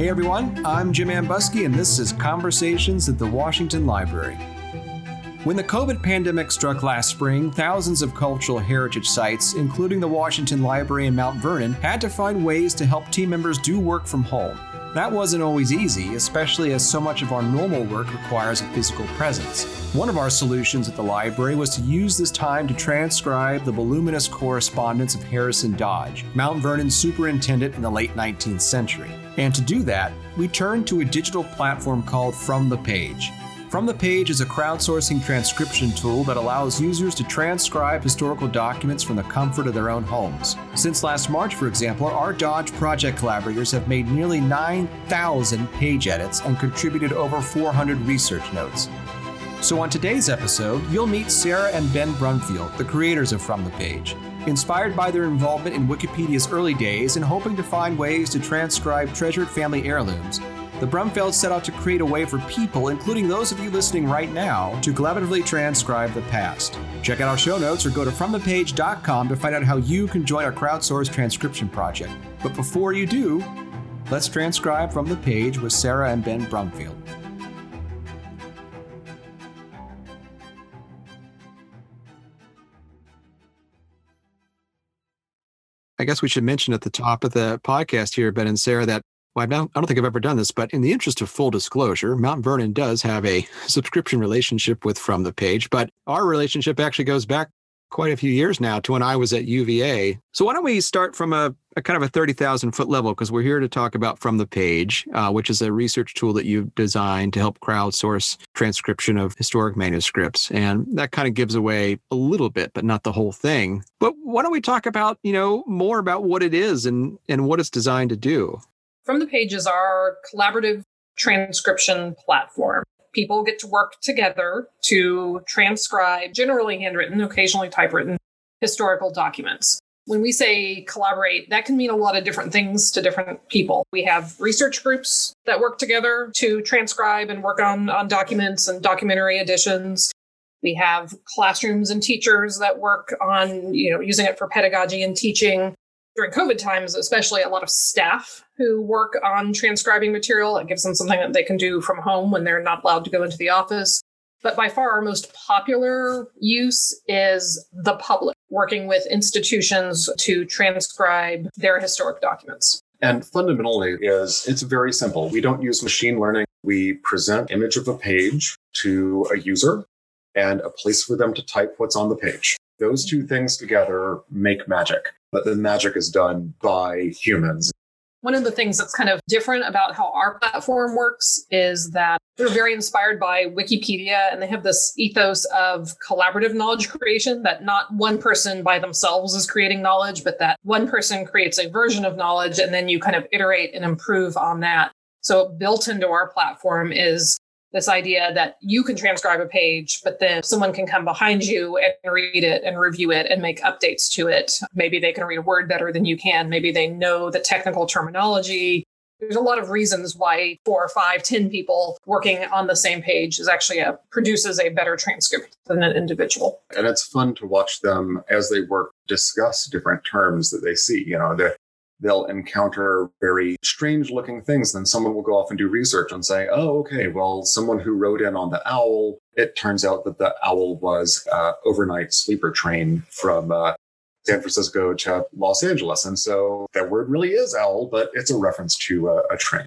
Hey everyone, I'm Jim Ambuske, and this is Conversations at the Washington Library. When the COVID pandemic struck last spring, thousands of cultural heritage sites, including the Washington Library in Mount Vernon, had to find ways to help team members do work from home. That wasn't always easy, especially as so much of our normal work requires a physical presence. One of our solutions at the library was to use this time to transcribe the voluminous correspondence of Harrison Dodge, Mount Vernon's superintendent in the late 19th century. And to do that, we turned to a digital platform called From the Page. From the Page is a crowdsourcing transcription tool that allows users to transcribe historical documents from the comfort of their own homes. Since last March, for example, our Dodge project collaborators have made nearly 9,000 page edits and contributed over 400 research notes. So, on today's episode, you'll meet Sarah and Ben Brumfield, the creators of From the Page. Inspired by their involvement in Wikipedia's early days and hoping to find ways to transcribe treasured family heirlooms, the Brumfields set out to create a way for people, including those of you listening right now, to collaboratively transcribe the past. Check out our show notes or go to fromthepage.com to find out how you can join our crowdsourced transcription project. But before you do, let's transcribe from the page with Sarah and Ben Brumfield. I guess we should mention at the top of the podcast here, Ben and Sarah, that well, I don't, I don't think I've ever done this, but in the interest of full disclosure, Mount Vernon does have a subscription relationship with From the Page, but our relationship actually goes back quite a few years now to when I was at UVA. So why don't we start from a, a kind of a 30,000 foot level? Because we're here to talk about From the Page, uh, which is a research tool that you've designed to help crowdsource transcription of historic manuscripts. And that kind of gives away a little bit, but not the whole thing. But why don't we talk about, you know, more about what it is and, and what it's designed to do? From the Page is our collaborative transcription platform. People get to work together to transcribe generally handwritten, occasionally typewritten historical documents. When we say collaborate, that can mean a lot of different things to different people. We have research groups that work together to transcribe and work on, on documents and documentary editions. We have classrooms and teachers that work on, you know, using it for pedagogy and teaching during COVID times, especially a lot of staff who work on transcribing material. It gives them something that they can do from home when they're not allowed to go into the office. But by far, our most popular use is the public working with institutions to transcribe their historic documents. And fundamentally is it's very simple. We don't use machine learning. We present image of a page to a user and a place for them to type what's on the page. Those two things together make magic but the magic is done by humans. One of the things that's kind of different about how our platform works is that they're very inspired by Wikipedia and they have this ethos of collaborative knowledge creation that not one person by themselves is creating knowledge, but that one person creates a version of knowledge and then you kind of iterate and improve on that. So built into our platform is this idea that you can transcribe a page, but then someone can come behind you and read it and review it and make updates to it. Maybe they can read a word better than you can. Maybe they know the technical terminology. There's a lot of reasons why four, five, ten people working on the same page is actually a produces a better transcript than an individual. And it's fun to watch them as they work discuss different terms that they see. You know, the they'll encounter very strange looking things. Then someone will go off and do research and say, oh, okay, well, someone who wrote in on the owl, it turns out that the owl was uh, overnight sleeper train from uh, San Francisco to Los Angeles. And so that word really is owl, but it's a reference to a, a train.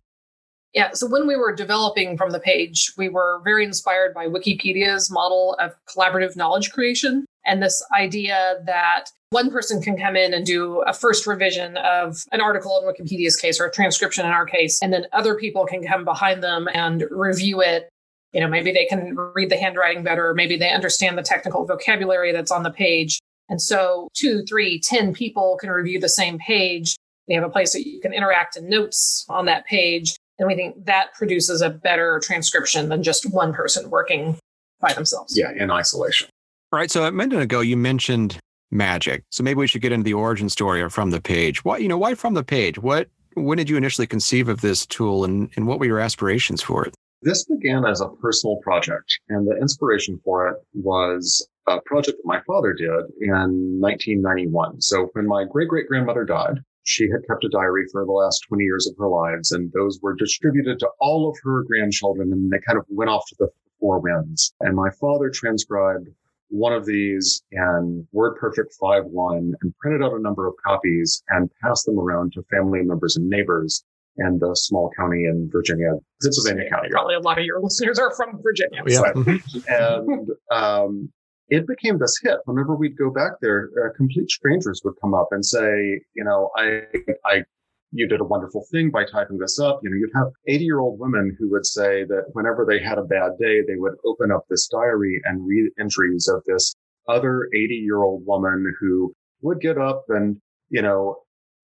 Yeah, so when we were developing from the page, we were very inspired by Wikipedia's model of collaborative knowledge creation and this idea that one person can come in and do a first revision of an article in Wikipedia's case or a transcription in our case, and then other people can come behind them and review it. You know, maybe they can read the handwriting better, maybe they understand the technical vocabulary that's on the page. And so two, three, ten people can review the same page. We have a place that you can interact in notes on that page. And we think that produces a better transcription than just one person working by themselves. Yeah, in isolation. All right. So a minute ago, you mentioned magic. So maybe we should get into the origin story or from the page. Why, you know, why from the page? What, when did you initially conceive of this tool and, and what were your aspirations for it? This began as a personal project, and the inspiration for it was a project that my father did in 1991. So when my great great grandmother died, she had kept a diary for the last 20 years of her lives, and those were distributed to all of her grandchildren, and they kind of went off to the four winds. And my father transcribed one of these in WordPerfect 5.1 and printed out a number of copies and passed them around to family members and neighbors in the small county in Virginia, Pittsylvania County. Probably a lot of your listeners are from Virginia. Yeah. So- and um, it became this hit. Whenever we'd go back there, uh, complete strangers would come up and say, you know, I, I, you did a wonderful thing by typing this up. You know, you'd have 80 year old women who would say that whenever they had a bad day, they would open up this diary and read entries of this other 80 year old woman who would get up and, you know,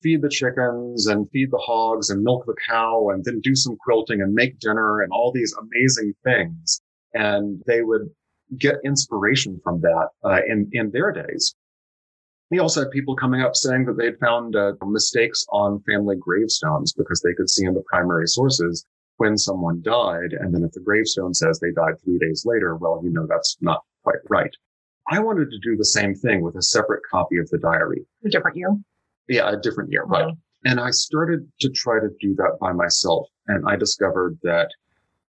feed the chickens and feed the hogs and milk the cow and then do some quilting and make dinner and all these amazing things. And they would get inspiration from that uh, in, in their days. We also had people coming up saying that they'd found uh, mistakes on family gravestones because they could see in the primary sources when someone died. And then if the gravestone says they died three days later, well, you know, that's not quite right. I wanted to do the same thing with a separate copy of the diary. A different year. Yeah, a different year, right? And I started to try to do that by myself. And I discovered that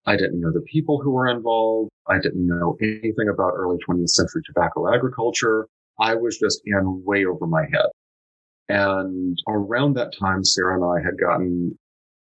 I didn't know the people who were involved. I didn't know anything about early 20th century tobacco agriculture. I was just in way over my head. And around that time, Sarah and I had gotten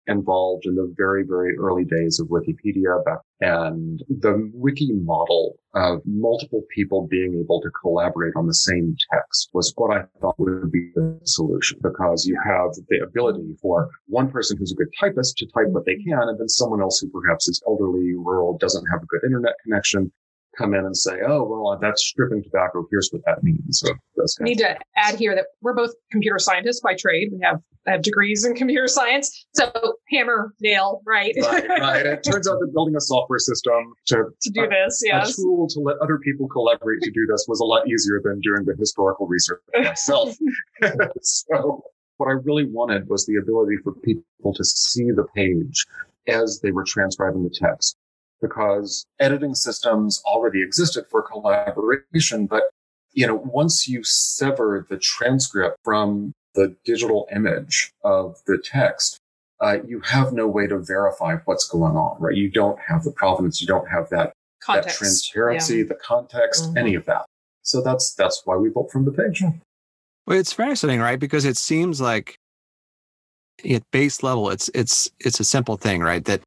involved in the very, very early days of Wikipedia back and the wiki model of multiple people being able to collaborate on the same text was what I thought would be the solution because you have the ability for one person who's a good typist to type what they can and then someone else who perhaps is elderly, rural, doesn't have a good internet connection come in and say, oh, well, uh, that's stripping tobacco. Here's what that means. So that's I need to add here that we're both computer scientists by trade. We have, have degrees in computer science. So hammer, nail, right? right, right. It turns out that building a software system to, to do this, yes. a tool to let other people collaborate to do this was a lot easier than doing the historical research myself. so what I really wanted was the ability for people to see the page as they were transcribing the text because editing systems already existed for collaboration. But, you know, once you sever the transcript from the digital image of the text, uh, you have no way to verify what's going on, right? You don't have the provenance. You don't have that, that transparency, yeah. the context, Mhm. any of that. So that's, that's why we built from the page. Well, it's fascinating, right? Because it seems like at base level, it's it's it's a simple thing, right? That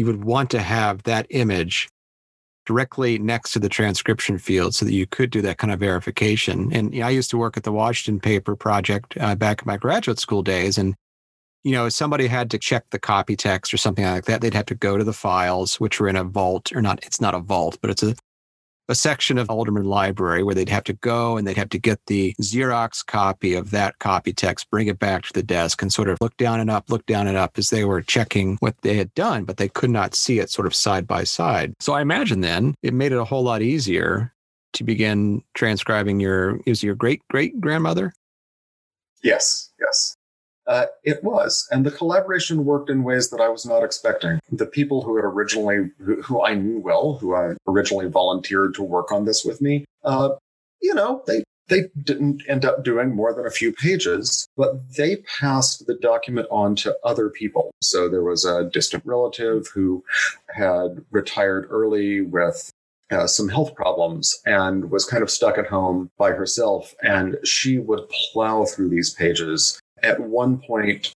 you would want to have that image directly next to the transcription field so that you could do that kind of verification. And you know, I used to work at the Washington Paper Project uh, back in my graduate school days, and you know, if somebody had to check the copy text or something like that, they'd have to go to the files, which were in a vault, or not. It's not a vault, but it's a a section of Alderman Library where they'd have to go and they'd have to get the Xerox copy of that copy text, bring it back to the desk and sort of look down and up, look down and up as they were checking what they had done, but they could not see it sort of side by side. So I imagine then it made it a whole lot easier to begin transcribing your, is your great great grandmother? Yes, yes. Uh, it was. And the collaboration worked in ways that I was not expecting. The people who had originally, who, who I knew well, who I originally volunteered to work on this with me, uh, you know, they, they didn't end up doing more than a few pages, but they passed the document on to other people. So there was a distant relative who had retired early with uh, some health problems and was kind of stuck at home by herself. And she would plow through these pages. At one point,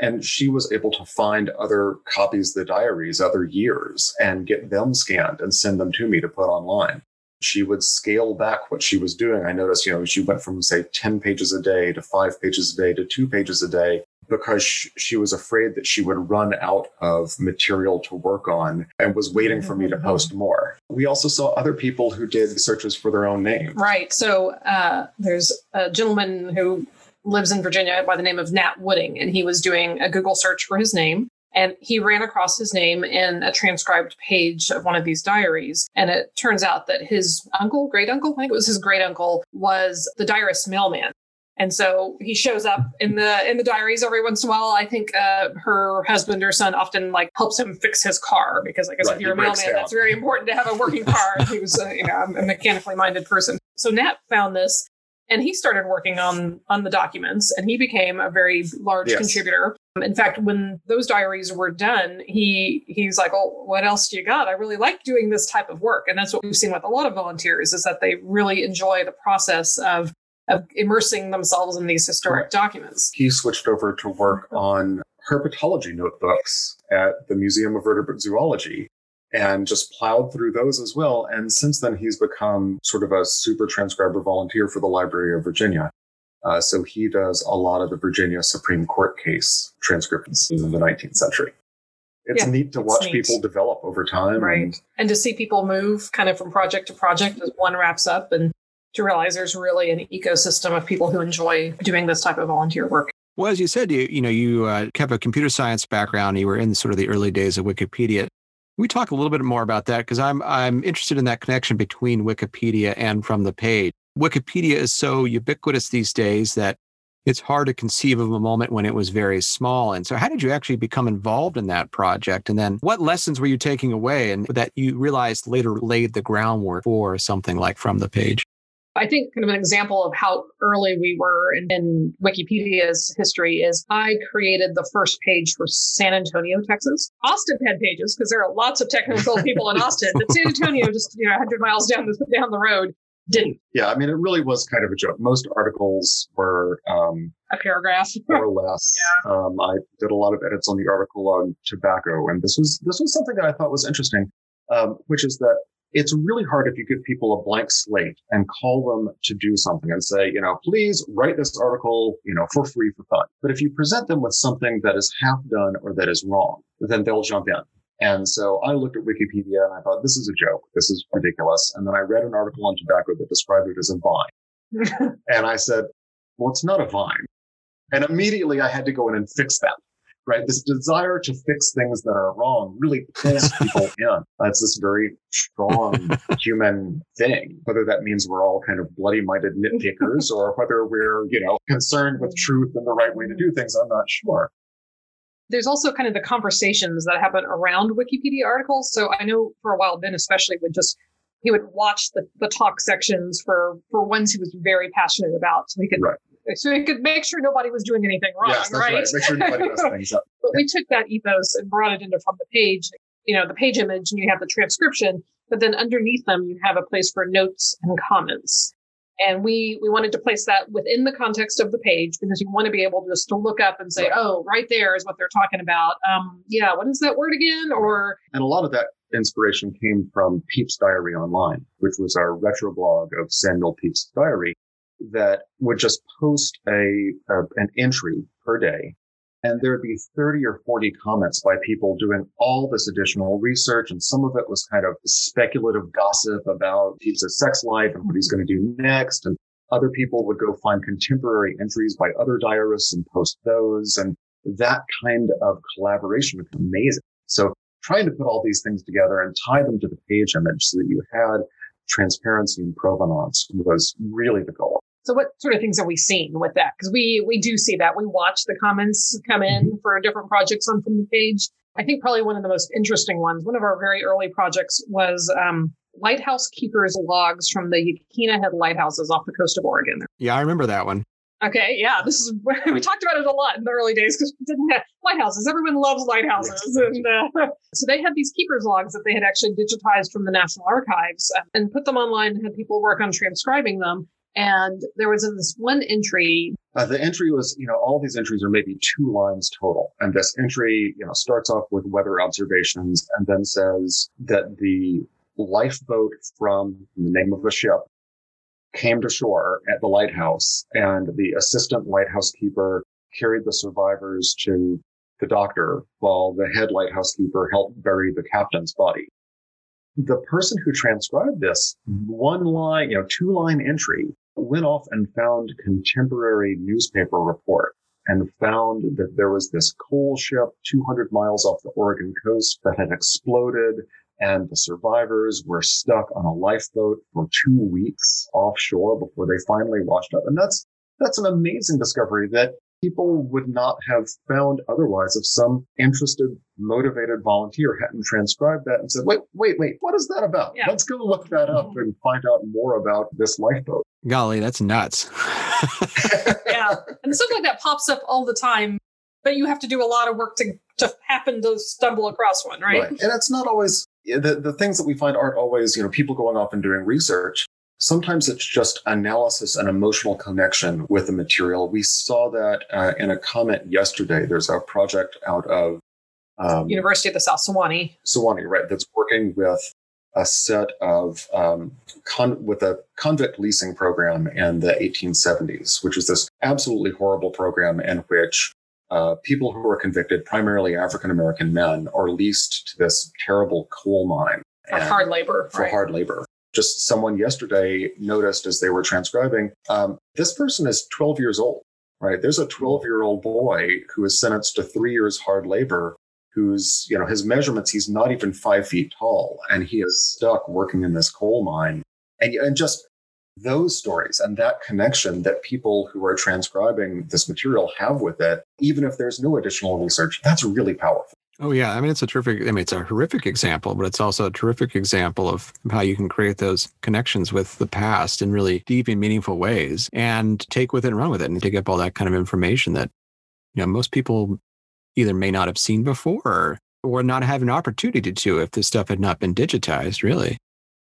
and she was able to find other copies of the diaries, other years, and get them scanned and send them to me to put online. She would scale back what she was doing. I noticed, you know, she went from, say, 10 pages a day to five pages a day to two pages a day because she was afraid that she would run out of material to work on and was waiting for me to post more. We also saw other people who did searches for their own name. Right. So uh, there's a gentleman who lives in Virginia by the name of Nat Wooding, and he was doing a Google search for his name. And he ran across his name in a transcribed page of one of these diaries. And it turns out that his uncle, great uncle, I think it was his great uncle, was the diarist mailman. And so he shows up in the in the diaries every once in a while. I think uh, her husband or son often like helps him fix his car because I guess Right, if you're a mailman, that's very important to have a working car. he was, uh, you know, a mechanically minded person. So Nat found this and he started working on on the documents and he became a very large yes. contributor in fact when those diaries were done he he's like oh what else do you got i really like doing this type of work and that's what we've seen with a lot of volunteers is that they really enjoy the process of of immersing themselves in these historic right. documents he switched over to work on herpetology notebooks at the museum of vertebrate zoology and just plowed through those as well. And since then, he's become sort of a super transcriber volunteer for the Library of Virginia. Uh, so he does a lot of the Virginia Supreme Court case transcriptions in the 19th century. It's yeah, neat to watch neat. people develop over time. Right. And, and to see people move kind of from project to project as one wraps up and to realize there's really an ecosystem of people who enjoy doing this type of volunteer work. Well, as you said, you you know you uh, have a computer science background. You were in sort of the early days of Wikipedia we talk a little bit more about that because I'm I'm interested in that connection between Wikipedia and from the page. Wikipedia is so ubiquitous these days that it's hard to conceive of a moment when it was very small. And so how did you actually become involved in that project? And then what lessons were you taking away and that you realized later laid the groundwork for something like from the page? I think kind of an example of how early we were in, in, Wikipedia's history is I created the first page for San Antonio, Texas. Austin had pages because there are lots of technical people in Austin, but San Antonio, just you know, 100 miles down the down the road, didn't. Yeah, I mean, it really was kind of a joke. Most articles were um, a paragraph, or less. yeah. Um, I did a lot of edits on the article on tobacco, and this was this was something that I thought was interesting, um, which is that it's really hard if you give people a blank slate and call them to do something and say, you know, please write this article, you know, for free for fun. But if you present them with something that is half done or that is wrong, then they'll jump in. And so I looked at Wikipedia and I thought, this is a joke. This is ridiculous. And then I read an article on tobacco that described it as a vine. and I said, well, it's not a vine. And immediately I had to go in and fix that right? This desire to fix things that are wrong really pulls people in. That's this very strong human thing, whether that means we're all kind of bloody minded nitpickers or whether we're, you know, concerned with truth and the right way to do things. I'm not sure. There's also kind of the conversations that happen around Wikipedia articles. So I know for a while, Ben especially would just he would watch the, the talk sections for for ones he was very passionate about so he could right so he could make sure nobody was doing anything wrong, yes, right? right? Make sure nobody messed things up. but we took that ethos and brought it into from the page, you know, the page image, and you have the transcription, but then underneath them you have a place for notes and comments. And we we wanted to place that within the context of the page because you want to be able just to look up and say, right. oh, right there is what they're talking about. Um, yeah, what is that word again? Or and a lot of that inspiration came from Pepys' Diary Online, which was our retro blog of Samuel Pepys' diary that would just post a, a, an entry per day and there would be 30 or 40 comments by people doing all this additional research and some of it was kind of speculative gossip about Pepys' sex life and what he's going to do next and other people would go find contemporary entries by other diarists and post those and that kind of collaboration was amazing. So trying to put all these things together and tie them to the page image so that you had transparency and provenance was really the goal so what sort of things are we seeing with that? Because we we do see that. We watch the comments come in mm-hmm. for different projects on from the page. I think probably one of the most interesting ones, one of our very early projects was um, lighthouse keepers logs from the Yaquina Head lighthouses off the coast of Oregon. Yeah, I remember that one. Okay, yeah, this is we talked about it a lot in the early days because we didn't have lighthouses. Everyone loves lighthouses, and uh, so they had these keepers logs that they had actually digitized from the National Archives and put them online and had people work on transcribing them. And there was this one entry. Uh, the entry was, you know, all these entries are maybe two lines total. And this entry, you know, starts off with weather observations and then says that the lifeboat from the name of the ship came to shore at the lighthouse and the assistant lighthouse keeper carried the survivors to the doctor while the head lighthouse keeper helped bury the captain's body the person who transcribed this one line, you know, two line entry went off and found contemporary newspaper report and found that there was this coal ship 200 miles off the Oregon coast that had exploded and the survivors were stuck on a lifeboat for two weeks offshore before they finally washed up. And that's, that's an amazing discovery that people would not have found otherwise if some interested, motivated volunteer hadn't transcribed that and said, wait, wait, wait, what is that about? Yeah. Let's go look that up Mhm. and find out more about this lifeboat. Golly, that's nuts. yeah. And stuff like that pops up all the time, but you have to do a lot of work to, to happen to stumble across one, right? And it's not always the, the things that we find aren't always, you know, people going off and doing research. Sometimes it's just analysis and emotional connection with the material. We saw that uh, in a comment yesterday. There's a project out of um, University of the South Sewanee. Sewanee, right, that's working with a set of um, con- with a convict leasing program in the 1870s, which is this absolutely horrible program in which uh, people who are convicted, primarily African American men, are leased to this terrible coal mine For and- hard labor. for right. hard labor. Just someone yesterday noticed as they were transcribing, um, this person is 12 years old, right? There's a 12 year old boy who is sentenced to three years hard labor, who's, you know, his measurements, he's not even five feet tall, and he is stuck working in this coal mine. And, and just those stories and that connection that people who are transcribing this material have with it, even if there's no additional research, that's really powerful. Oh yeah, I mean it's a terrific. I mean it's a horrific example, but it's also a terrific example of how you can create those connections with the past in really deep and meaningful ways, and take with it and run with it, and dig up all that kind of information that you know most people either may not have seen before or, or not have an opportunity to if this stuff had not been digitized. Really,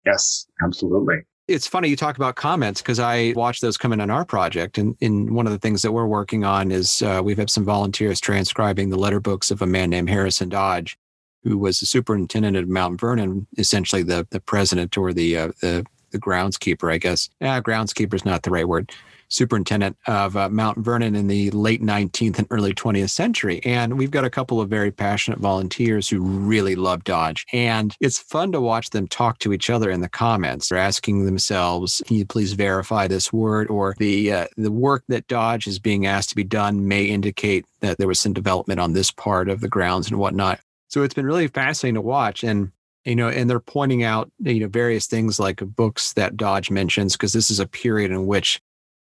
Yes, absolutely. It's funny you talk about comments because I watched those come in on our project, and in one of the things that we're working on is uh, we've had some volunteers transcribing the letter books of a man named Harrison Dodge, who was the superintendent of Mount Vernon, essentially the the president or the uh, the the groundskeeper, I guess. Yeah, groundskeeper is not the right word. Superintendent of uh, Mount Vernon in the late 19th and early 20th century. And we've got a couple of very passionate volunteers who really love Dodge. And it's fun to watch them talk to each other in the comments. They're asking themselves, can you please verify this word? Or the, uh, the work that Dodge is being asked to be done may indicate that there was some development on this part of the grounds and whatnot. So it's been really fascinating to watch. And you know, and they're pointing out, you know, various things like books that Dodge mentions, because this is a period in which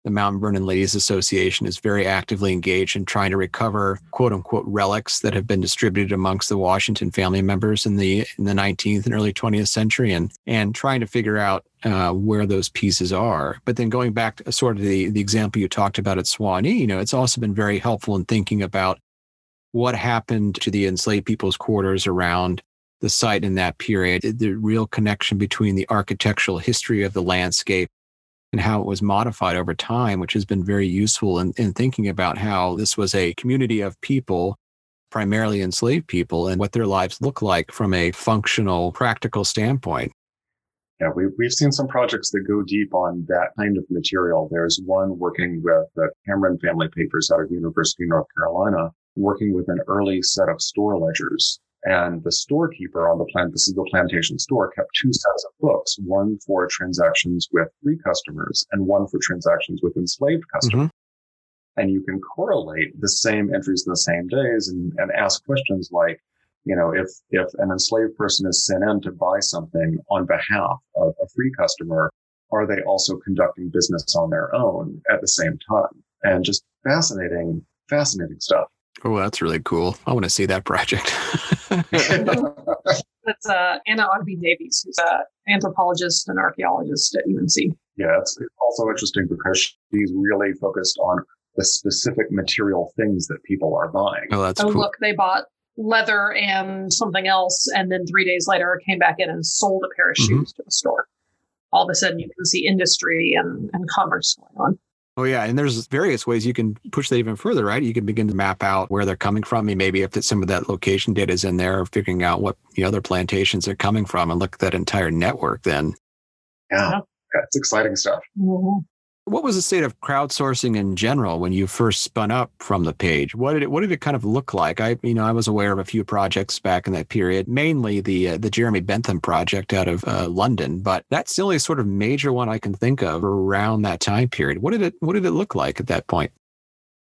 the Mount Vernon Ladies Association is very actively engaged in trying to recover quote unquote relics that have been distributed amongst the Washington family members in the in the 19th and early 20th century and and trying to figure out uh, where those pieces are. But then going back to sort of the, the example you talked about at Sewanee, you know, it's also been very helpful in thinking about what happened to the enslaved people's quarters around the site in that period, the real connection between the architectural history of the landscape and how it was modified over time, which has been very useful in, in thinking about how this was a community of people, primarily enslaved people, and what their lives look like from a functional, practical standpoint. Yeah, we, we've seen some projects that go deep on that kind of material. There's one working with the Cameron Family Papers out of University of North Carolina, working with an early set of store ledgers. And the storekeeper on the plant, this is the plantation store, kept two sets of books, one for transactions with free customers and one for transactions with enslaved mm-hmm. customers. And you can correlate the same entries in the same days and, and ask questions like, you know, if, if an enslaved person is sent in to buy something on behalf of a free customer, are they also conducting business on their own at the same time? And just fascinating, fascinating stuff. Oh, that's really cool. I want to see that project. That's uh, Anna Agbe-Davies, who's an anthropologist and archaeologist at UNC. Yeah, it's, it's also interesting because she's really focused on the specific material things that people are buying. oh, that's oh, cool. look, they bought leather and something else, and then three days later came back in and sold a pair of Mhm. shoes to the store. All of a sudden, you can see industry and, and commerce going on. Oh yeah, and there's various ways you can push that even further, right? You can begin to map out where they're coming from. I mean, maybe if some of that location data is in there, figuring out what the other plantations are coming from, and look at that entire network. Then, Yeah, yeah, it's exciting stuff. Mm-hmm. What was the state of crowdsourcing in general when you first spun up from the page? What did it What did it kind of look like? I, you know, I was aware of a few projects back in that period, mainly the uh, the Jeremy Bentham project out of uh, London, but that's the only sort of major one I can think of around that time period. What did it What did it look like at that point?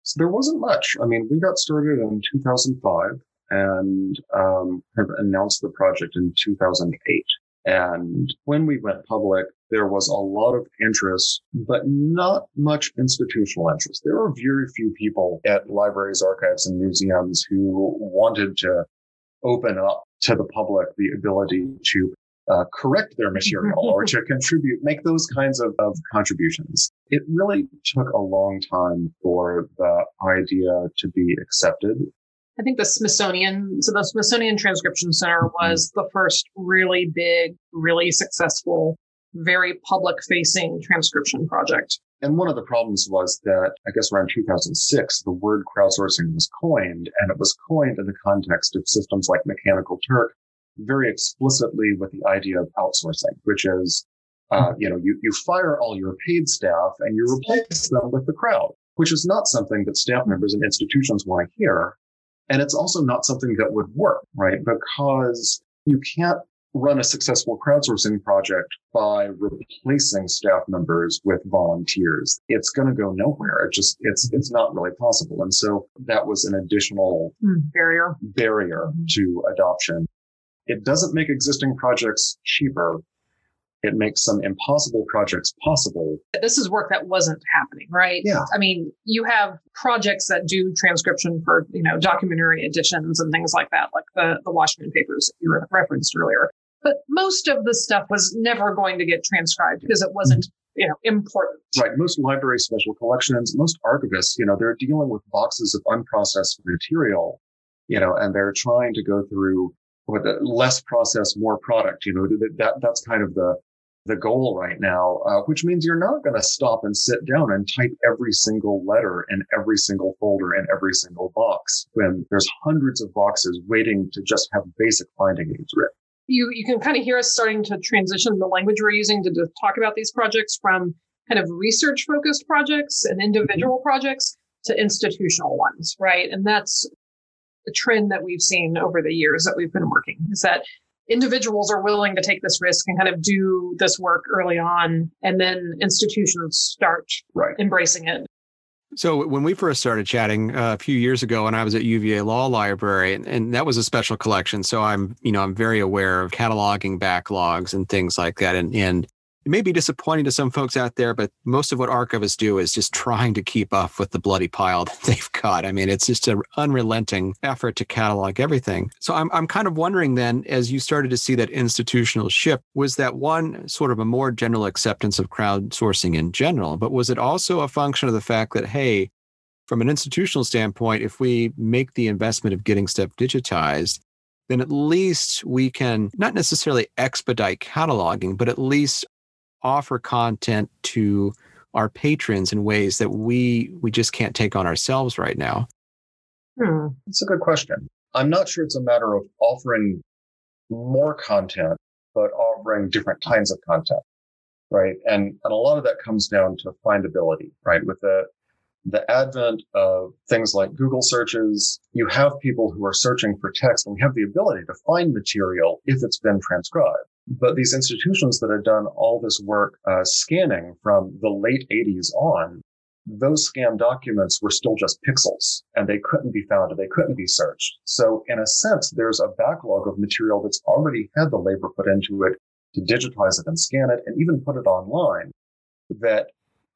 So there wasn't much. I mean, we got started in 2005 and um, have announced the project in 2008. And when we went public, there was a lot of interest, but not much institutional interest. There were very few people at libraries, archives, and museums who wanted to open up to the public the ability to uh, correct their material or to contribute, make those kinds of, of contributions. It really took a long time for the idea to be accepted. I think the Smithsonian, so the Smithsonian Transcription Center was the first really big, really successful, very public facing transcription project. And one of the problems was that I guess around 2006, the word crowdsourcing was coined and it was coined in the context of systems like Mechanical Turk very explicitly with the idea of outsourcing, which is, uh, you know, you, you fire all your paid staff and you replace them with the crowd, which is not something that staff members and institutions want to hear. And it's also not something that would work, right? Because you can't run a successful crowdsourcing project by replacing staff members with volunteers. It's going to go nowhere. It just, it's, it's not really possible. And so that was an additional mm, barrier, barrier mm-hmm. to adoption. It doesn't make existing projects cheaper. It makes some impossible projects possible. This is work that wasn't happening, right? Yeah. I mean, you have projects that do transcription for, you know, documentary editions and things like that, like the, the Washington papers that you referenced earlier. But most of the stuff was never going to get transcribed because it wasn't mm-hmm. you know important right most library special collections most archivists you know they're dealing with boxes of unprocessed material you know and they're trying to go through with less process, more product. You know, that, that's kind of the, the goal right now, uh, which means you're not going to stop and sit down and type every single letter in every single folder in every single box when there's hundreds of boxes waiting to just have basic finding aids written. You, you can kind of hear us starting to transition the language we're using to, to talk about these projects from kind of research focused projects and individual mm-hmm. projects to institutional ones, right? And that's the trend that we've seen over the years that we've been working is that individuals are willing to take this risk and kind of do this work early on and then institutions start right. embracing it. So when we first started chatting uh, a few years ago, and I was at UVA Law Library, and, and, that was a special collection, so I'm you know I'm very aware of cataloging backlogs and things like that, and and it may be disappointing to some folks out there, but most of what archivists do is just trying to keep up with the bloody pile that they've got. I mean, it's just an unrelenting effort to catalog everything. So I'm, I'm kind of wondering then, as you started to see that institutional shift, was that one sort of a more general acceptance of crowdsourcing in general, but was it also a function of the fact that, hey, from an institutional standpoint, if we make the investment of getting stuff digitized, then at least we can not necessarily expedite cataloging, but at least offer content to our patrons in ways that we we just can't take on ourselves right now? Hmm. That's a good question. I'm not sure it's a matter of offering more content, but offering different kinds of content, right? And and a lot of that comes down to findability, right? With the the advent of things like Google searches, you have people who are searching for text and we have the ability to find material if it's been transcribed. But these institutions that had done all this work uh, scanning from the late 80s on, those scanned documents were still just pixels and they couldn't be found and they couldn't be searched. So in a sense, there's a backlog of material that's already had the labor put into it to digitize it and scan it and even put it online that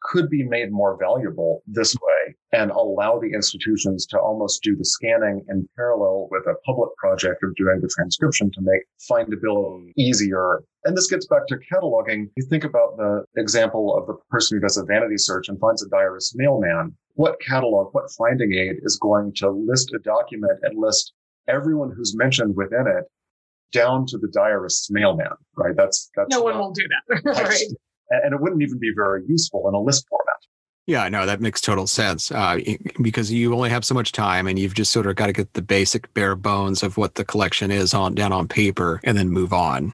could be made more valuable this way and allow the institutions to almost do the scanning in parallel with a public project of doing the transcription to make findability easier. And this gets back to cataloging. You think about the example of the person who does a vanity search and finds a diarist mailman. What catalog, what finding aid is going to list a document and list everyone who's mentioned within it down to the diarist's mailman, right? That's, that's no one will do that. right and it wouldn't even be very useful in a list format. Yeah, no, that makes total sense uh, because you only have so much time, and you've just sort of got to get the basic bare bones of what the collection is on down on paper, and then move on.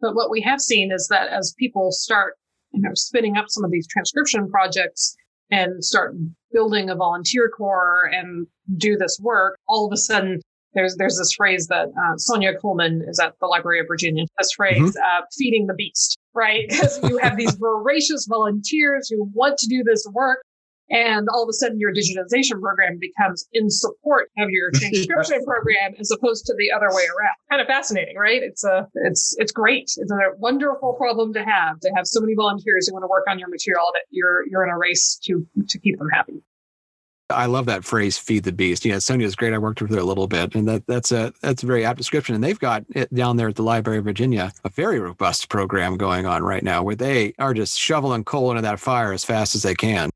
But what we have seen is that as people start, you know, spinning up some of these transcription projects and start building a volunteer corps and do this work, all of a sudden there's there's this phrase that uh, Sonya Coleman is at the Library of Virginia. This phrase, mm-hmm. uh, "feeding the beast," right? Because you have these voracious volunteers who want to do this work, And all of a sudden, your digitization program becomes in support of your transcription program as opposed to the other way around. Kind of fascinating, right? It's a, it's, it's great. It's a wonderful problem to have to have so many volunteers who want to work on your material that you're, you're in a race to, to keep them happy. I love that phrase "feed the beast." Yeah, Sonya's great. I worked with her a little bit, and that that's a that's a very apt description. And they've got it down there at the Library of Virginia a very robust program going on right now, where they are just shoveling coal into that fire as fast as they can.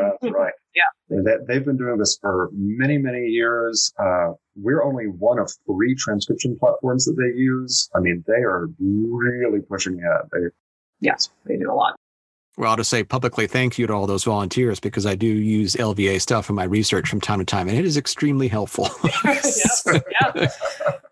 That's right. yeah, that they've been doing this for many many years. Uh, we're only one of three transcription platforms that they use. I mean, they are really pushing it. They, yes, they do a lot. I'll just say publicly thank you to all those volunteers because I do use LVA stuff in my research from time to time, and it is extremely helpful. yes, yeah,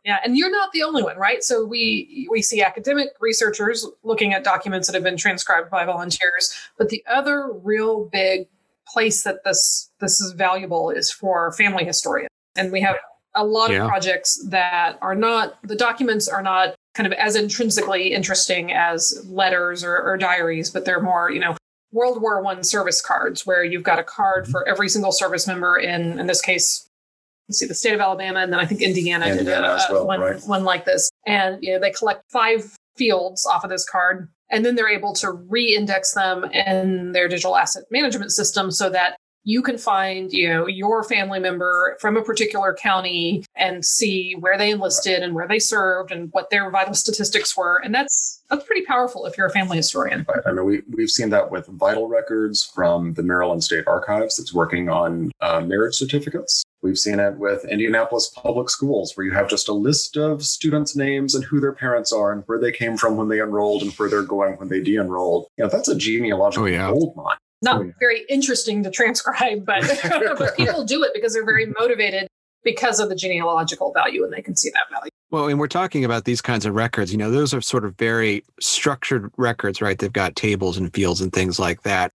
yeah, and you're not the only one, right? So we we see academic researchers looking at documents that have been transcribed by volunteers, but the other real big place that this this is valuable is for family historians, and we have a lot yeah. of projects that are not the documents are not kind of as intrinsically interesting as letters or, or diaries, but they're more, you know, World War One service cards where you've got a card mm-hmm. for every single service member in, in this case, let's see, the state of Alabama, and then I think Indiana, Indiana did a, well, one, right. one like this. And you know, they collect five fields off of this card, and then they're able to re-index them in their digital asset management system so that you can find you know your family member from a particular county and see where they enlisted and where they served and what their vital statistics were. And that's that's pretty powerful if you're a family historian. Right. i mean we, we've seen that with vital records from the maryland state archives that's working on uh, marriage certificates. We've seen it with indianapolis public schools where you have just a list of students names and who their parents are and where they came from when they enrolled and where they're going when they de-enrolled. You know that's a genealogical oh, yeah. gold mine not oh, yeah. very interesting to transcribe, but, but people do it because they're very motivated because of the genealogical value and they can see that value. Well, and we're talking about these kinds of records, you know, those are sort of very structured records, right? They've got tables and fields and things like that.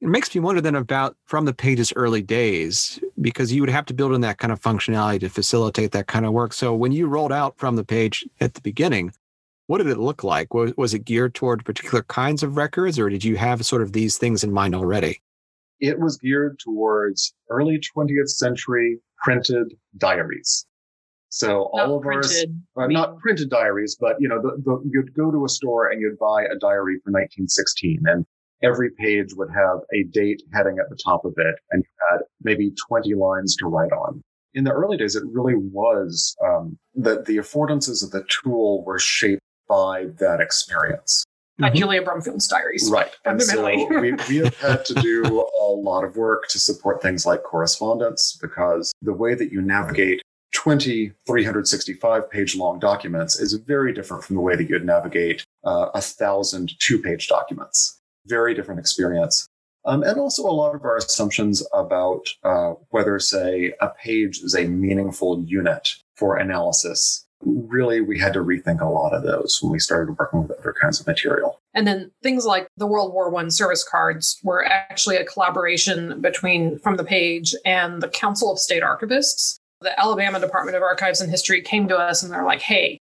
It makes me wonder then about from the page's early days, because you would have to build in that kind of functionality to facilitate that kind of work. So when you rolled out from the page at the beginning, what did it look like? Was, was it geared toward particular kinds of records, or did you have sort of these things in mind already? It was geared towards early 20th century printed diaries. So not all of printed, our, uh, not printed diaries, but you know, the, the, you'd go to a store and you'd buy a diary for 1916 and every page would have a date heading at the top of it and you had maybe 20 lines to write on. In the early days, it really was um, that the affordances of the tool were shaped by that experience. mm-hmm. Julia Brumfield's diaries. Right. And so we, we have had to do a lot of work to support things like correspondence because the way that you navigate 20 365 page long documents is very different from the way that you'd navigate uh, a thousand two page documents. Very different experience. Um, and also a lot of our assumptions about uh, whether, say, a page is a meaningful unit for analysis really we had to rethink a lot of those when we started working with other kinds of material. And then things like the world war one service cards were actually a collaboration between from the page and the council of state archivists. The alabama department of archives and history came to us and they're like hey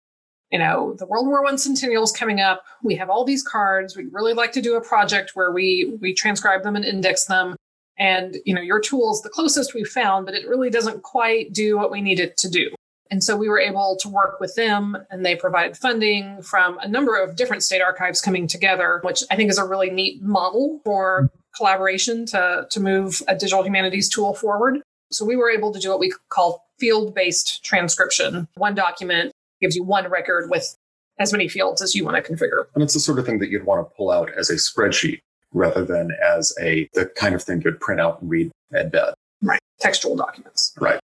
you know the world war one centennial is coming up. We have all these cards. We'd really like to do a project where we we transcribe them and index them. And you know your tool is the closest we've found but it really doesn't quite do what we need it to do and so we were able to work with them, and they provided funding from a number of different state archives coming together, which I think is a really neat model for collaboration to, to move a digital humanities tool forward. So we were able to do what we call field based transcription. One document gives you one record with as many fields as you want to configure. And it's the sort of thing that you'd want to pull out as a spreadsheet rather than as a the kind of thing you'd print out and read at bed. Right. Textual documents. Right.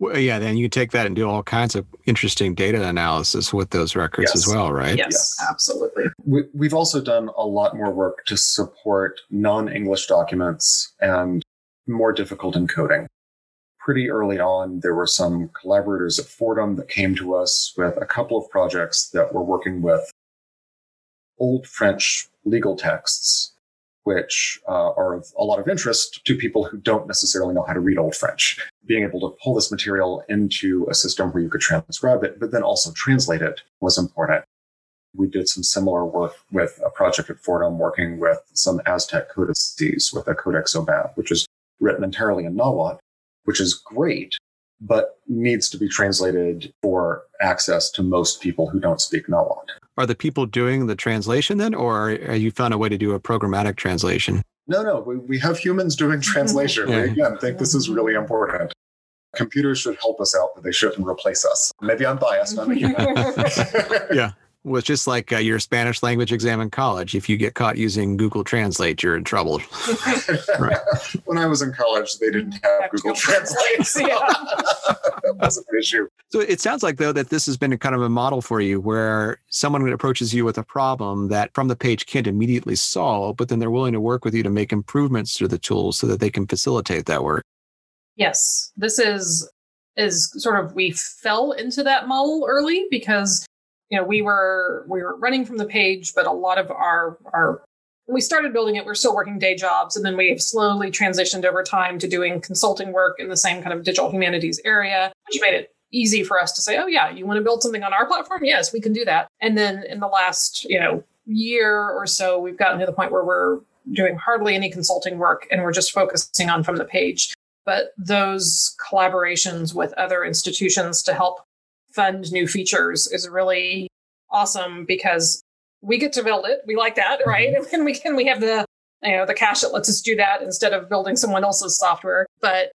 Well, yeah, then you take that and do all kinds of interesting data analysis with those records yes. as well, right? Yes, yes. absolutely. We, we've also done a lot more work to support non English documents and more difficult encoding. Pretty early on, there were some collaborators at Fordham that came to us with a couple of projects that were working with old French legal texts which uh, are of a lot of interest to people who don't necessarily know how to read Old French. Being able to pull this material into a system where you could transcribe it, but then also translate it was important. We did some similar work with a project at Fordham working with some Aztec codices with a Codex Aubin, which is written entirely in Nahuatl, which is great, but needs to be translated for access to most people who don't speak Nahuatl. Are the people doing the translation then, or are you found a way to do a programmatic translation? No, no, we, we have humans doing translation. yeah. We again think this is really important. Computers should help us out, but they shouldn't replace us. Maybe I'm biased. I'm yeah. Well, it's just like uh, your Spanish language exam in college. If you get caught using Google Translate, you're in trouble. right. When I was in college, they didn't have, have Google Translate. So that was an issue. So it sounds like, though, that this has been a kind of a model for you where someone approaches you with a problem that from the page can't immediately solve, but then they're willing to work with you to make improvements to the tools so that they can facilitate that work. Yes. This is is sort of we fell into that model early because you know we were we were running from the page but a lot of our our when we started building it. We are still working day jobs and then we've slowly transitioned over time to doing consulting work in the same kind of digital humanities area which made it easy for us to say oh yeah you want to build something on our platform? Yes we can do that. And then in the last you know year or so we've gotten to the point where we're doing hardly any consulting work and we're just focusing on from the page. But those collaborations with other institutions to help fund new features is really awesome because we get to build it. We like that, mm-hmm. right? And we can we have the you know the cash that lets us do that instead of building someone else's software. But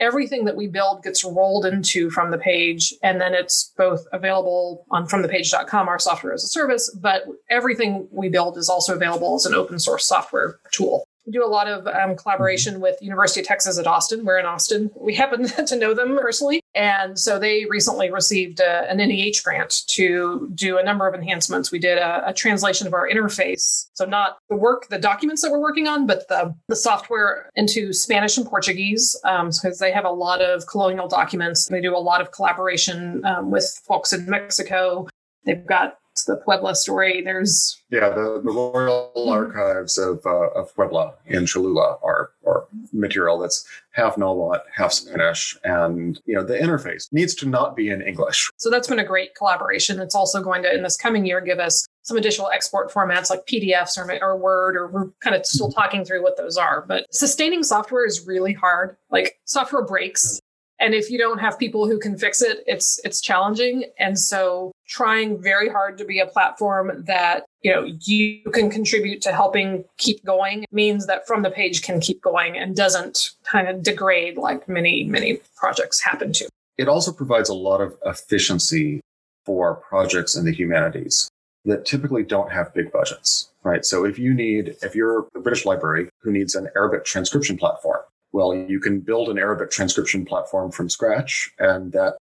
everything that we build gets rolled into from the page and then it's both available on fromthepage.com our software as a service but everything we build is also available as an open source software tool do a lot of um, collaboration mm-hmm. with University of Texas at Austin. We're in Austin. We happen to know them personally. And so they recently received a, an NEH grant to do a number of enhancements. We did a, a, translation of our interface. So not the work, the documents that we're working on, but the, the software into Spanish and Portuguese, because um, they have a lot of colonial documents. They do a lot of collaboration um, with folks in Mexico. They've got the Puebla story. There's yeah, the, the Royal Archives of uh, of Puebla in Cholula are are material that's half Nahuatl, half Spanish, and you know the interface needs to not be in English. So that's been a great collaboration. It's also going to in this coming year give us some additional export formats like PDFs or, or Word, or we're kind of still talking through what those are. But sustaining software is really hard. Like software breaks and if you don't have people who can fix it it's it's challenging. And so trying very hard to be a platform that you know you can contribute to helping keep going means that from the page can keep going and doesn't kind of degrade like many many projects happen to. It also provides a lot of efficiency for projects in the humanities that typically don't have big budgets right? So if you need if you're a british library who needs an arabic transcription platform well, you can build an Arabic transcription platform from scratch, and that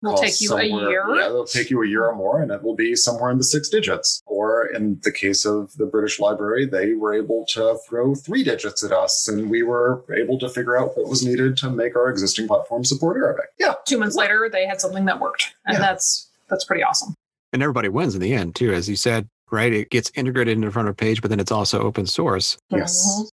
will take you a year. Yeah, it'll take you a year or more, and it will be somewhere in the six digits. Or in the case of the British Library, they were able to throw three digits at us, and we were able to figure out what was needed to make our existing platform support Arabic. Yeah. Two months later, they had something that worked, and yeah. that's that's pretty awesome. And everybody wins in the end, too, as you said. Right, it gets integrated into the front of the page, but then it's also open source. Yes. Mm-hmm.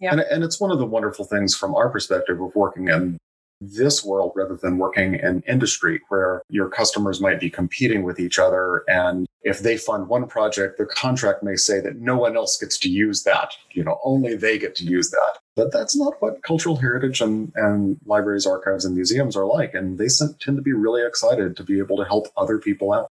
Yeah. And, and it's one of the wonderful things from our perspective of working in this world rather than working in industry where your customers might be competing with each other. And if they fund one project, their contract may say that no one else gets to use that. You know, only they get to use that. But that's not what cultural heritage and, and libraries, archives, and museums are like. And they tend to be really excited to be able to help other people out.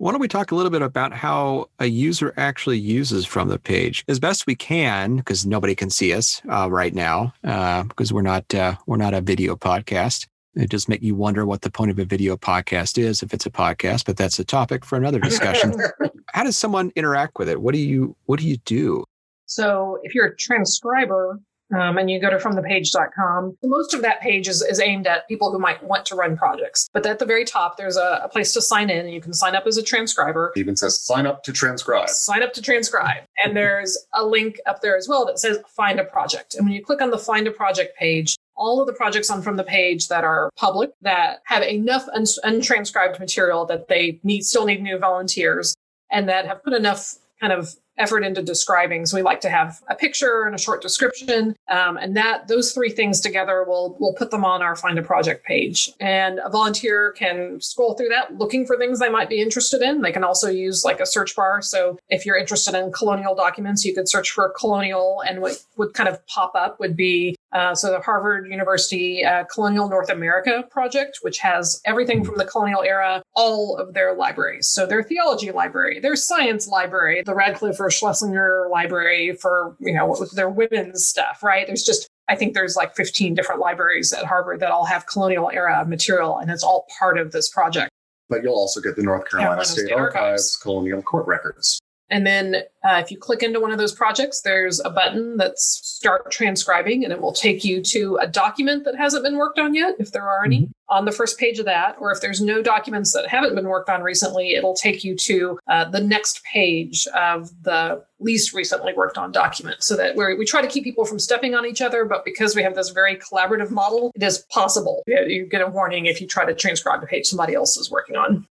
Why don't we talk a little bit about how a user actually uses from the page as best we can, because nobody can see us uh, right now, because uh, we're not uh, we're not a video podcast. It does make you wonder what the point of a video podcast is, if it's a podcast, but that's a topic for another discussion. how does someone interact with it? What do you what do you do? So if you're a transcriber, um, and you go to fromthepage.com. Most of that page is, is aimed at people who might want to run projects. But at the very top, there's a, a place to sign in, and you can sign up as a transcriber. It even says sign up to transcribe. Sign up to transcribe. And there's a link up there as well that says find a project. And when you click on the find a project page, all of the projects on from the page that are public that have enough un- untranscribed material that they need still need new volunteers and that have put enough kind of effort into describing. So we like to have a picture and a short description, um, and that those three things together will will put them on our find a project page. And a volunteer can scroll through that looking for things they might be interested in. They can also use like a search bar. So if you're interested in colonial documents, you could search for colonial, and what would kind of pop up would be uh, so the Harvard University uh, Colonial North America project, which has everything from the colonial era, all of their libraries. So their theology library, their science library, the Radcliffe or Schlesinger library for, you know, their women's stuff, right? There's just, I think there's like 15 different libraries at Harvard that all have colonial era material, and it's all part of this project. But you'll also get the North Carolina State, State Archives, Archives colonial court records. And then uh, if you click into one of those projects, there's a button that's start transcribing, and it will take you to a document that hasn't been worked on yet, if there are any, mm-hmm. on the first page of that. Or if there's no documents that haven't been worked on recently, it'll take you to uh, the next page of the least recently worked on document so that we we try to keep people from stepping on each other. But because we have this very collaborative model, it is possible. You get a warning if you try to transcribe a page somebody else is working on.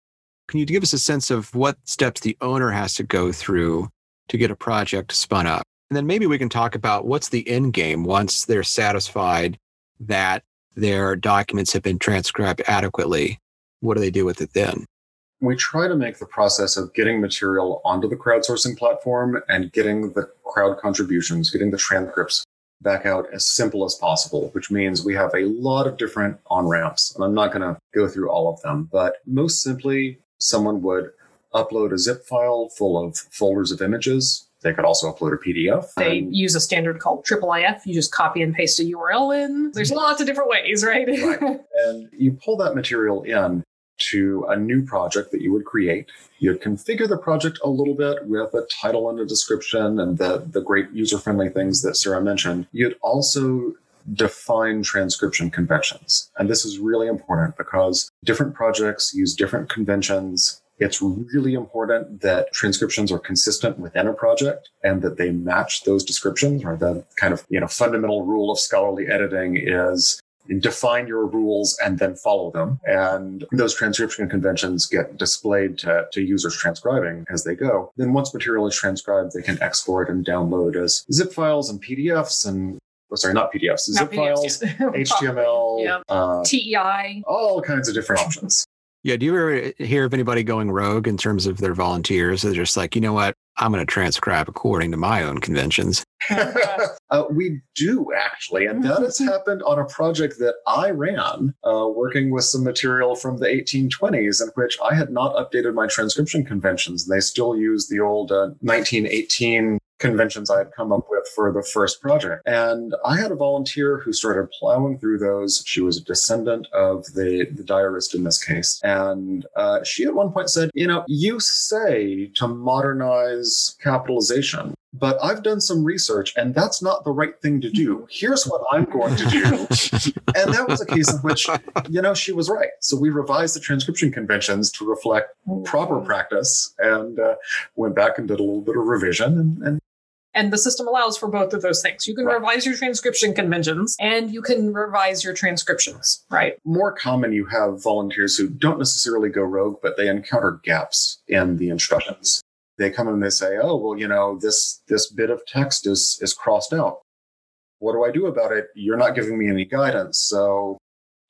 Can you give us a sense of what steps the owner has to go through to get a project spun up? And then maybe we can talk about what's the end game once they're satisfied that their documents have been transcribed adequately. What do they do with it then? We try to make the process of getting material onto the crowdsourcing platform and getting the crowd contributions, getting the transcripts back out as simple as possible, which means we have a lot of different on ramps. And I'm not going to go through all of them, but most simply, someone would upload a zip file full of folders of images. They could also upload a PDF. They use a standard called IIIF. You just copy and paste a URL in. There's lots of different ways, right? right. And you pull that material in to a new project that you would create. You'd configure the project a little bit with a title and a description and the, the great user friendly things that Sarah mentioned. You'd also define transcription conventions. And this is really important because different projects use different conventions. It's really important that transcriptions are consistent within a project and that they match those descriptions or the kind of, you know, fundamental rule of scholarly editing is define your rules and then follow them. And those transcription conventions get displayed to, to users transcribing as they go. Then once material is transcribed, they can export and download as zip files and PDFs and oh, sorry, not PDFs, not zip PDFs, files, HTML, yeah. uh, TEI, all kinds of different options. Yeah. Do you ever hear of anybody going rogue in terms of their volunteers? They're just like, you know what? I'm going to transcribe according to my own conventions. uh, we do actually, and that has happened on a project that I ran, uh, working with some material from the 1820s, in which I had not updated my transcription conventions. They still use the old uh, 1918 conventions I had come up with for the first project. And I had a volunteer who started plowing through those. She was a descendant of the, the diarist in this case. And uh, she at one point said, You know, you say to modernize capitalization. But I've done some research and that's not the right thing to do. Here's what I'm going to do. and that was a case in which, you know, she was right. So we revised the transcription conventions to reflect proper practice and uh, went back and did a little bit of revision and, and and the system allows for both of those things. You can right. revise your transcription conventions and you can revise your transcriptions, right? More common, you have volunteers who don't necessarily go rogue, but they encounter gaps in the instructions. They come and they say, oh, well, you know, this, this bit of text is, is crossed out. What do I do about it? You're not giving me any guidance. So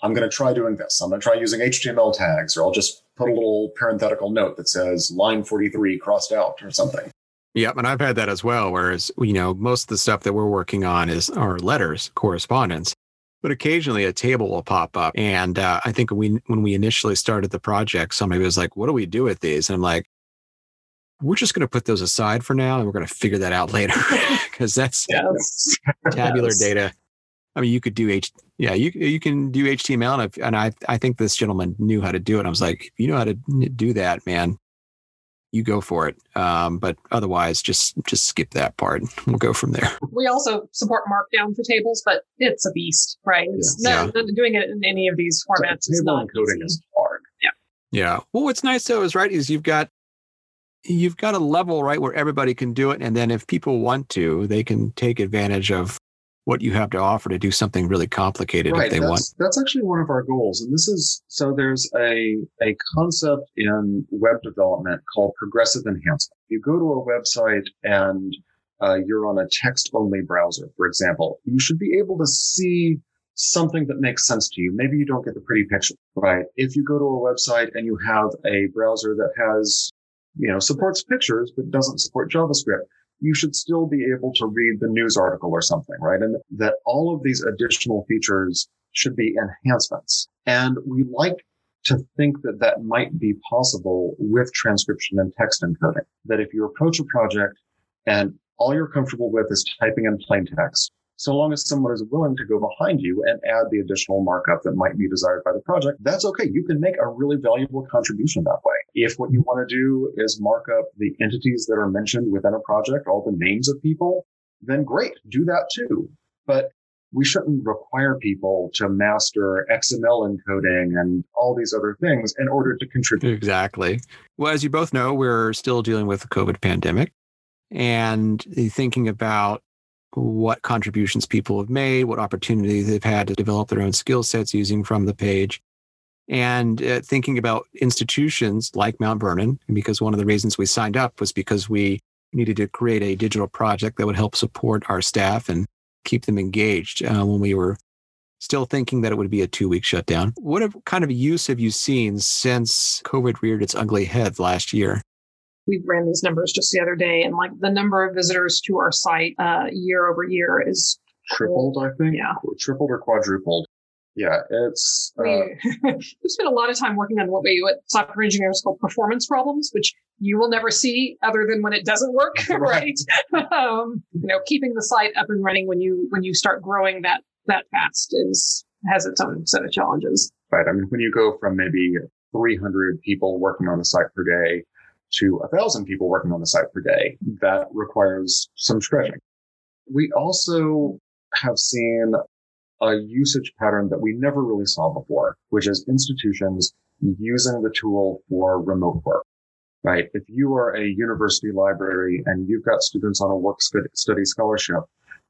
I'm going to try doing this. I'm going to try using HTML tags, or I'll just put a little parenthetical note that says line 43 crossed out or something. Yep, and I've had that as well. Whereas you know most of the stuff that we're working on is our letters, correspondence, but occasionally a table will pop up. And uh, I think we when we initially started the project, somebody was like, "What do we do with these?" And I'm like, "We're just going to put those aside for now, and we're going to figure that out later because that's yes. tabular yes. data." I mean, you could do H, yeah, you you can do HTML, and, and I I think this gentleman knew how to do it. I was like, you know how to do that, man, you go for it. Um, but otherwise, just just skip that part. We'll go from there. We also support Markdown for tables, but it's a beast, right? It's yeah. yeah. doing it in any of these formats so is not encoding is hard. Yeah. Yeah. Well, what's nice though is right is you've got you've got a level right where everybody can do it, and then if people want to, they can take advantage of what you have to offer to do something really complicated right, if they that's, want. That's actually one of our goals. And this is so there's a, a concept in web development called progressive enhancement. You go to a website and uh, you're on a text only browser, for example, you should be able to see something that makes sense to you. Maybe you don't get the pretty picture, right? If you go to a website and you have a browser that has, you know, supports pictures, but doesn't support JavaScript, you should still be able to read the news article or something, right? And that all of these additional features should be enhancements. And we like to think that that might be possible with transcription and text encoding. That if you approach a project and all you're comfortable with is typing in plain text, so long as someone is willing to go behind you and add the additional markup that might be desired by the project, that's okay. You can make a really valuable contribution that way. If what you want to do is mark up the entities that are mentioned within a project, all the names of people, then great, do that too. But we shouldn't require people to master XML encoding and all these other things in order to contribute. Exactly. Well, as you both know, we're still dealing with the COVID pandemic and thinking about what contributions people have made, what opportunities they've had to develop their own skill sets using from the page, and uh, thinking about institutions like Mount Vernon. Because one of the reasons we signed up was because we needed to create a digital project that would help support our staff and keep them engaged uh, when we were still thinking that it would be a two week shutdown. What kind of use have you seen since COVID reared its ugly head last year? We ran these numbers just the other day, and like the number of visitors to our site uh, year over year is tripled. I think, yeah, tripled or quadrupled. Yeah, it's. Uh, we, we spent a lot of time working on what we what software engineers call performance problems, which you will never see other than when it doesn't work, right? right? um, you know, keeping the site up and running when you when you start growing that that fast is has its own set of challenges. Right. I mean, when you go from maybe 300 people working on the site per day to a thousand people working on the site per day. That requires some stretching. We also have seen a usage pattern that we never really saw before, which is institutions using the tool for remote work. Right. If you are a university library and you've got students on a work study scholarship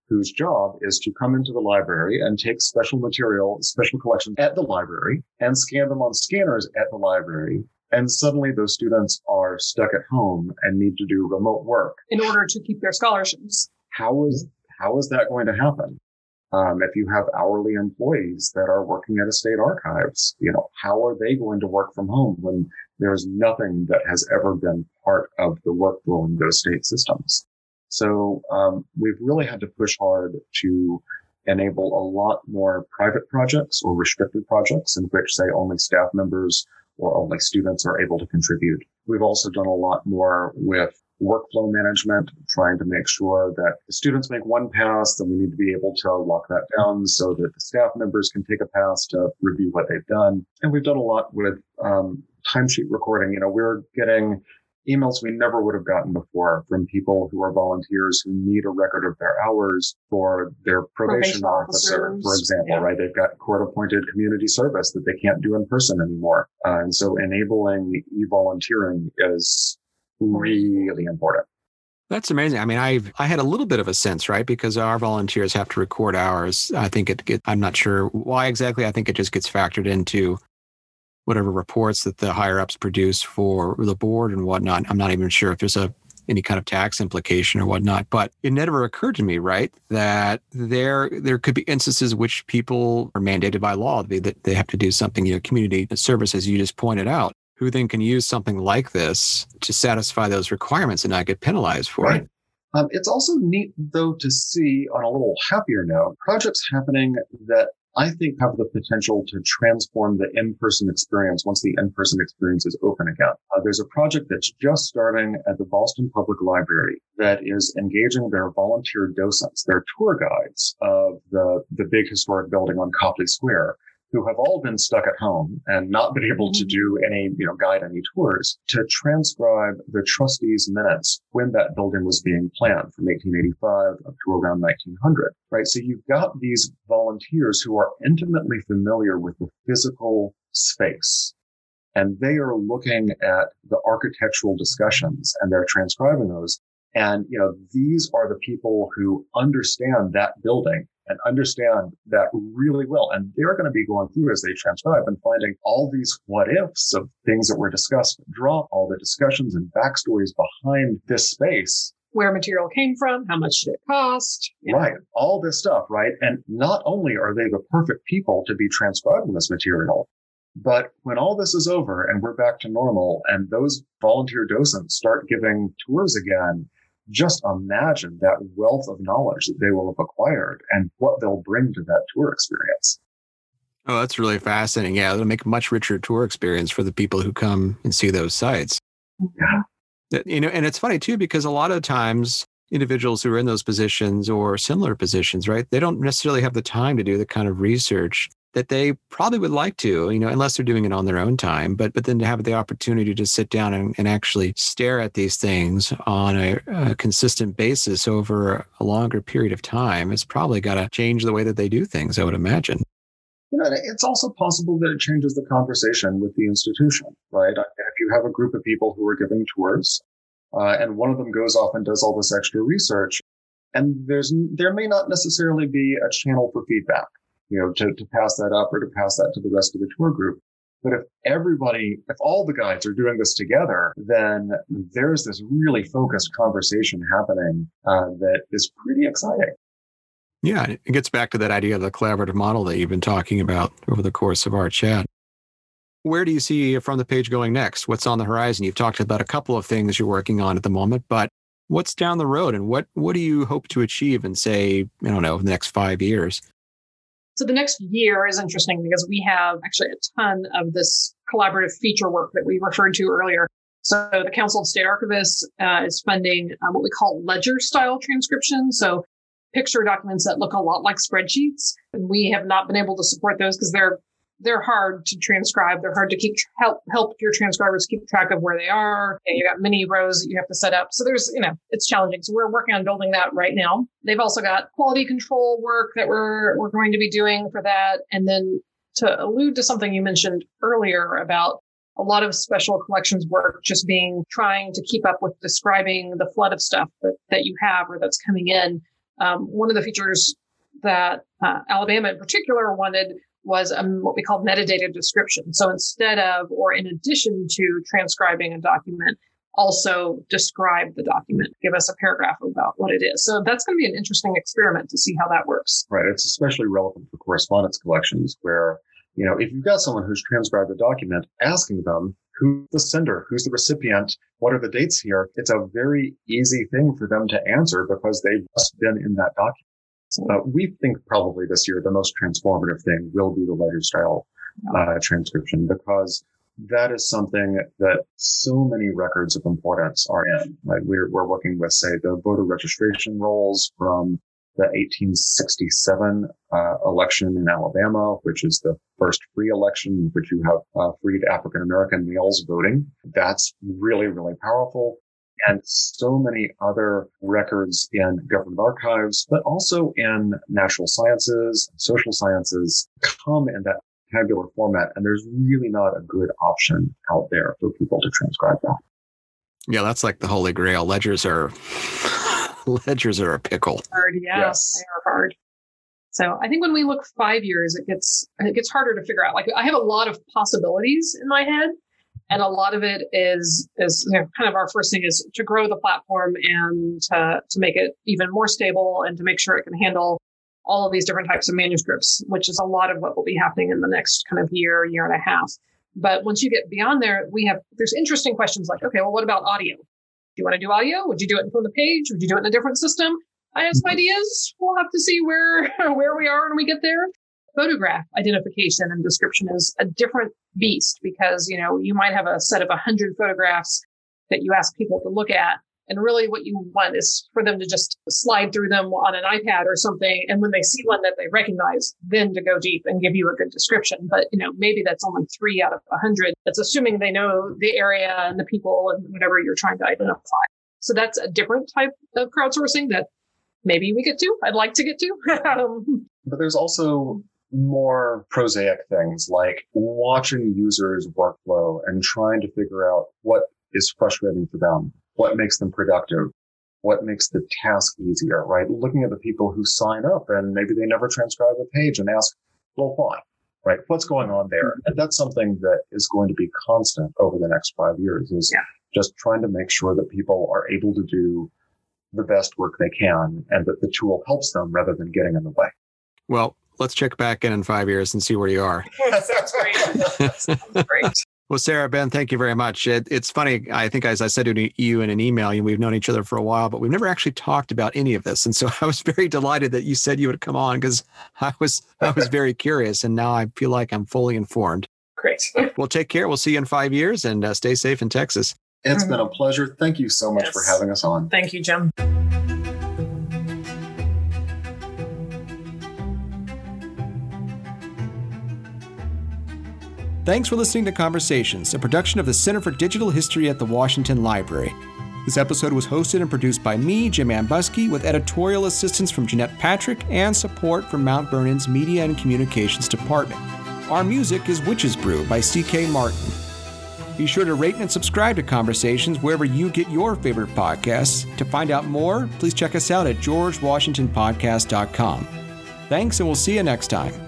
whose job is to come into the library and take special material, special collections at the library and scan them on scanners at the library and suddenly those students are stuck at home and need to do remote work in order to keep their scholarships. How is how is that going to happen? Um, if you have hourly employees that are working at a state archives, you know, how are they going to work from home when there's nothing that has ever been part of the workflow in those state systems? So um, we've really had to push hard to enable a lot more private projects or restricted projects in which, say, only staff members or only students are able to contribute. We've also done a lot more with workflow management, trying to make sure that the students make one pass, then we need to be able to lock that down so that the staff members can take a pass to review what they've done. And we've done a lot with um, timesheet recording. You know, we're getting emails we never would have gotten before from people who are volunteers who need a record of their hours for their probation, probation officer, officers. for example, yeah. right? They've got court appointed community service that they can't do in person anymore. Uh, and so enabling e-volunteering is really important. That's amazing. I mean, I've I had a little bit of a sense, right? Because our volunteers have to record hours. I think it, it I'm not sure why exactly. I think it just gets factored into whatever reports that the higher ups produce for the board and whatnot. I'm not even sure if there's a any kind of tax implication or whatnot. But it never occurred to me, right, that there there could be instances which people are mandated by law that they have to do something, you know, community service, as you just pointed out, who then can use something like this to satisfy those requirements and not get penalized for right. it. Um, it's also neat, though, to see on a little happier note projects happening that I think have the potential to transform the in-person experience once the in-person experience is open again. Uh, there's a project that's just starting at the Boston Public Library that is engaging their volunteer docents, their tour guides of the, the big historic building on Copley Square who have all been stuck at home and not been able to mm-hmm. do any, you know, guide any tours to transcribe the trustees' minutes when that building was being planned from 1885 up to around 1900, right? So you've got these volunteers who are intimately familiar with the physical space and they are looking at the architectural discussions and they're transcribing those And, you know, these are the people who understand that building and understand that really well. And they're going to be going through as they transcribe and finding all these what ifs of things that were discussed, draw all the discussions and backstories behind this space. Where material came from, how much did it cost? Right. All this stuff, right? And not only are they the perfect people to be transcribing this material, but when all this is over and we're back to normal and those volunteer docents start giving tours again, just imagine that wealth of knowledge that they will have acquired and what they'll bring to that tour experience. Oh, that's really fascinating. Yeah, it'll make a much richer tour experience for the people who come and see those sites. Yeah. You know, and it's funny too, because a lot of times individuals who are in those positions or similar positions, right, they don't necessarily have the time to do the kind of research that they probably would like to, you know, unless they're doing it on their own time. But but then to have the opportunity to sit down and, and actually stare at these things on a, a consistent basis over a longer period of time, it's probably got to change the way that they do things. I would imagine. You know, it's also possible that it changes the conversation with the institution, right? If you have a group of people who are giving tours, uh, and one of them goes off and does all this extra research, and there's there may not necessarily be a channel for feedback you know, to, to pass that up or to pass that to the rest of the tour group. But if everybody, if all the guides are doing this together, then there's this really focused conversation happening uh, that is pretty exciting. Yeah, it gets back to that idea of the collaborative model that you've been talking about over the course of our chat. Where do you see from the page going next? What's on the horizon? You've talked about a couple of things you're working on at the moment, but what's down the road and what what do you hope to achieve in say, I don't know, the next five years? So the next year is interesting because we have actually a ton of this collaborative feature work that we referred to earlier. So the Council of State Archivists uh, is funding um, what we call ledger style transcription. So picture documents that look a lot like spreadsheets. And we have not been able to support those because they're they're hard to transcribe. They're hard to keep help help your transcribers keep track of where they are. And you got many rows that you have to set up. So there's you know it's challenging. So we're working on building that right now. They've also got quality control work that we're we're going to be doing for that. And then to allude to something you mentioned earlier about a lot of special collections work just being trying to keep up with describing the flood of stuff that, that you have or that's coming in. Um, one of the features that uh, Alabama in particular wanted was um, what we call metadata description. So instead of, or in addition to transcribing a document, also describe the document, give us a paragraph about what it is. So that's going to be an interesting experiment to see how that works. Right. It's especially relevant for correspondence collections where, you know, if you've got someone who's transcribed a document, asking them who's the sender, who's the recipient, what are the dates here, it's a very easy thing for them to answer because they've just been in that document. Uh, we think probably this year the most transformative thing will be the ledger style uh, transcription because that is something that so many records of importance are in. Right? We're, we're working with, say, the voter registration rolls from the 1867 uh, election in Alabama, which is the first free election in which you have uh, freed African American males voting. That's really, really powerful and so many other records in government archives, but also in natural sciences, social sciences come in that tabular format. And there's really not a good option out there for people to transcribe that. Yeah, that's like the holy grail. Ledgers are ledgers are a pickle. Hard, yeah, yes. they are hard. So I think when we look five years, it gets it gets harder to figure out. Like I have a lot of possibilities in my head, and a lot of it is is you know, kind of our first thing is to grow the platform and to to make it even more stable and to make sure it can handle all of these different types of manuscripts, which is a lot of what will be happening in the next kind of year, year and a half. But once you get beyond there, we have there's interesting questions like, okay, well, what about audio? Do you want to do audio? Would you do it from the page? Would you do it in a different system? I have some mm-hmm. ideas. We'll have to see where where we are when we get there photograph identification and description is a different beast because, you know, you might have a set of 100 photographs that you ask people to look at. And really what you want is for them to just slide through them on an iPad or something. And when they see one that they recognize, then to go deep and give you a good description. But, you know, maybe that's only three out of a hundred. That's assuming they know the area and the people and whatever you're trying to identify. So that's a different type of crowdsourcing that maybe we get to. I'd like to get to. Um, but there's also more prosaic things like watching users workflow and trying to figure out what is frustrating for them, what makes them productive, what makes the task easier, right? Looking at the people who sign up and maybe they never transcribe a page and ask, well, why? Right? What's going on there? Mm-hmm. And that's something that is going to be constant over the next five years is Yeah. just trying to make sure that people are able to do the best work they can and that the tool helps them rather than getting in the way. Well, let's check back in in five years and see where you are. Sounds great. Sounds great. Well, Sarah, Ben, thank you very much. It, it's funny. I think, as I said to you in an email, and we've known each other for a while, but we've never actually talked about any of this. And so I was very delighted that you said you would come on because I was I was very curious, and now I feel like I'm fully informed. Great. Well, take care. We'll see you in five years, and uh, stay safe in Texas. It's been a pleasure. Thank you so much Yes. for having us on. Thank you, Jim. Thanks for listening to Conversations, a production of the Center for Digital History at the Washington Library. This episode was hosted and produced by me, Jim Ambuske, with editorial assistance from Jeanette Patrick and support from Mount Vernon's Media and Communications Department. Our music is Witch's Brew by C.K. Martin. Be sure to rate and subscribe to Conversations wherever you get your favorite podcasts. To find out more, please check us out at georgewashingtonpodcast.com. Thanks, and we'll see you next time.